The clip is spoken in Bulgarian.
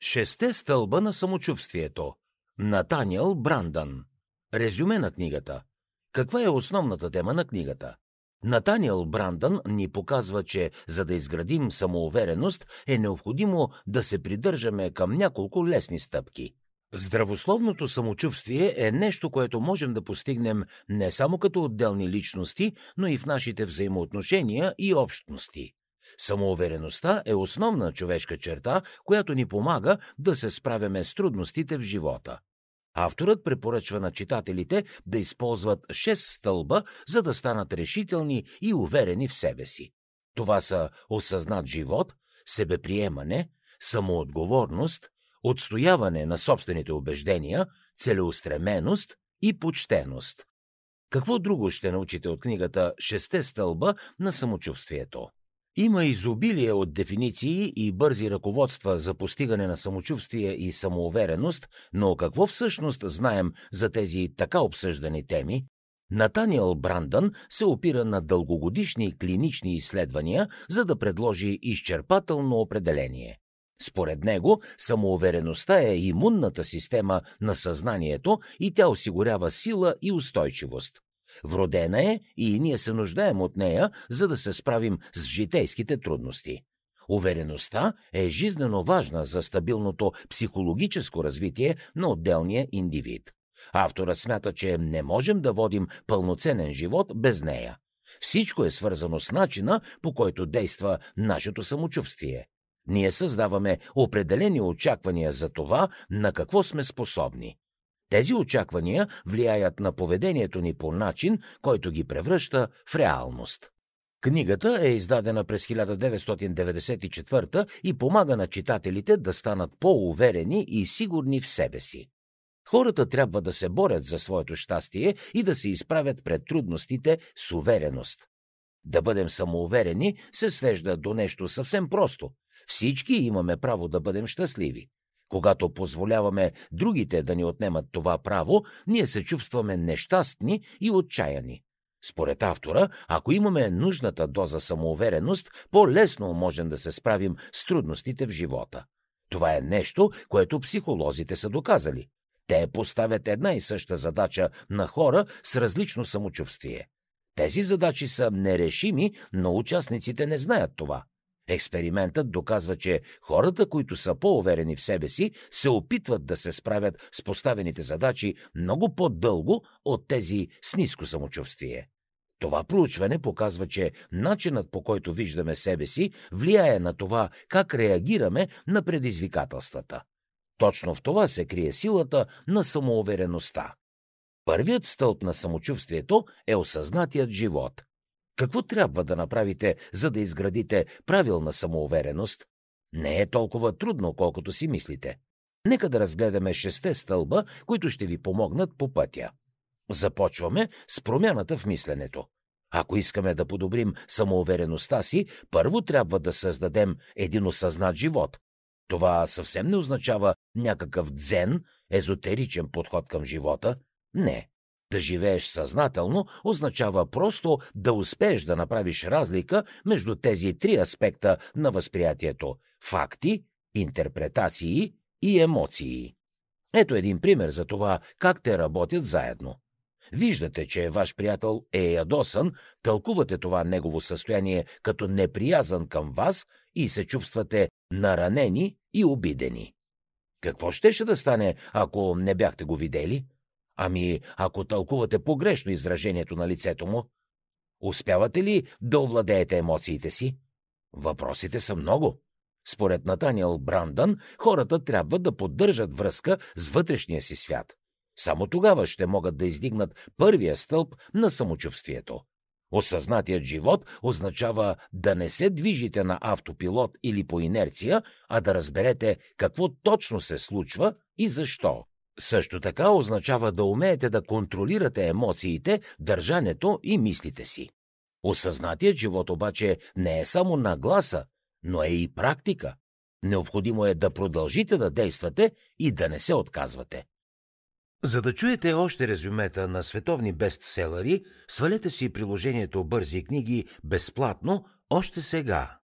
Шесте стълба на самочувствието. Натаниел Брандън. Резюме на книгата. Каква е основната тема на книгата? Натаниел Брандън ни показва, че за да изградим самоувереност е необходимо да се придържаме към няколко лесни стъпки. Здравословното самочувствие е нещо, което можем да постигнем не само като отделни личности, но и в нашите взаимоотношения и общности. Самоувереността е основна човешка черта, която ни помага да се справяме с трудностите в живота. Авторът препоръчва на читателите да използват шест стълба, за да станат решителни и уверени в себе си. Това са осъзнат живот, себеприемане, самоотговорност, отстояване на собствените убеждения, целеустременост и почтеност. Какво друго ще научите от книгата Шесте стълба на самочувствието? Има изобилие от дефиниции и бързи ръководства за постигане на самочувствие и самоувереност, но какво всъщност знаем за тези така обсъждани теми? Натаниел Брандън се опира на дългогодишни клинични изследвания, за да предложи изчерпателно определение. Според него, самоувереността е имунната система на съзнанието и тя осигурява сила и устойчивост. Вродена е и ние се нуждаем от нея, за да се справим с житейските трудности. Увереността е жизнено важна за стабилното психологическо развитие на отделния индивид. Авторът смята, че не можем да водим пълноценен живот без нея. Всичко е свързано с начина, по който действа нашето самочувствие. Ние създаваме определени очаквания за това, на какво сме способни. Тези очаквания влияят на поведението ни по начин, който ги превръща в реалност. Книгата е издадена през 1994 и помага на читателите да станат по-уверени и сигурни в себе си. Хората трябва да се борят за своето щастие и да се изправят пред трудностите с увереност. Да бъдем самоуверени се свежда до нещо съвсем просто. Всички имаме право да бъдем щастливи. Когато позволяваме другите да ни отнемат това право, ние се чувстваме нещастни и отчаяни. Според автора, ако имаме нужната доза самоувереност, по-лесно можем да се справим с трудностите в живота. Това е нещо, което психолозите са доказали. Те поставят една и съща задача на хора с различно самочувствие. Тези задачи са нерешими, но участниците не знаят това. Експериментът доказва, че хората, които са по-уверени в себе си, се опитват да се справят с поставените задачи много по-дълго от тези с ниско самочувствие. Това проучване показва, че начинът по който виждаме себе си влияе на това как реагираме на предизвикателствата. Точно в това се крие силата на самоувереността. Първият стълб на самочувствието е осъзнатият живот. Какво трябва да направите, за да изградите правилна самоувереност? Не е толкова трудно, колкото си мислите. Нека да разгледаме шесте стълба, които ще ви помогнат по пътя. Започваме с промяната в мисленето. Ако искаме да подобрим самоувереността си, първо трябва да създадем един осъзнат живот. Това съвсем не означава някакъв дзен, езотеричен подход към живота. Не. Да живееш съзнателно означава просто да успееш да направиш разлика между тези три аспекта на възприятието – факти, интерпретации и емоции. Ето един пример за това как те работят заедно. Виждате, че ваш приятел е ядосан, тълкувате това негово състояние като неприязан към вас и се чувствате наранени и обидени. Какво щеше да стане, ако не бяхте го видели? Ами, ако тълкувате погрешно изражението на лицето му, успявате ли да овладеете емоциите си? Въпросите са много. Според Натаниел Брандън, хората трябва да поддържат връзка с вътрешния си свят. Само тогава ще могат да издигнат първия стълб на самочувствието. Осъзнатият живот означава да не се движите на автопилот или по инерция, а да разберете какво точно се случва и защо. Също така означава да умеете да контролирате емоциите, държането и мислите си. Осъзнатият живот обаче не е само нагласа, но е и практика. Необходимо е да продължите да действате и да не се отказвате. За да чуете още резюмета на световни бестселери, свалете си приложението Бързи книги безплатно още сега.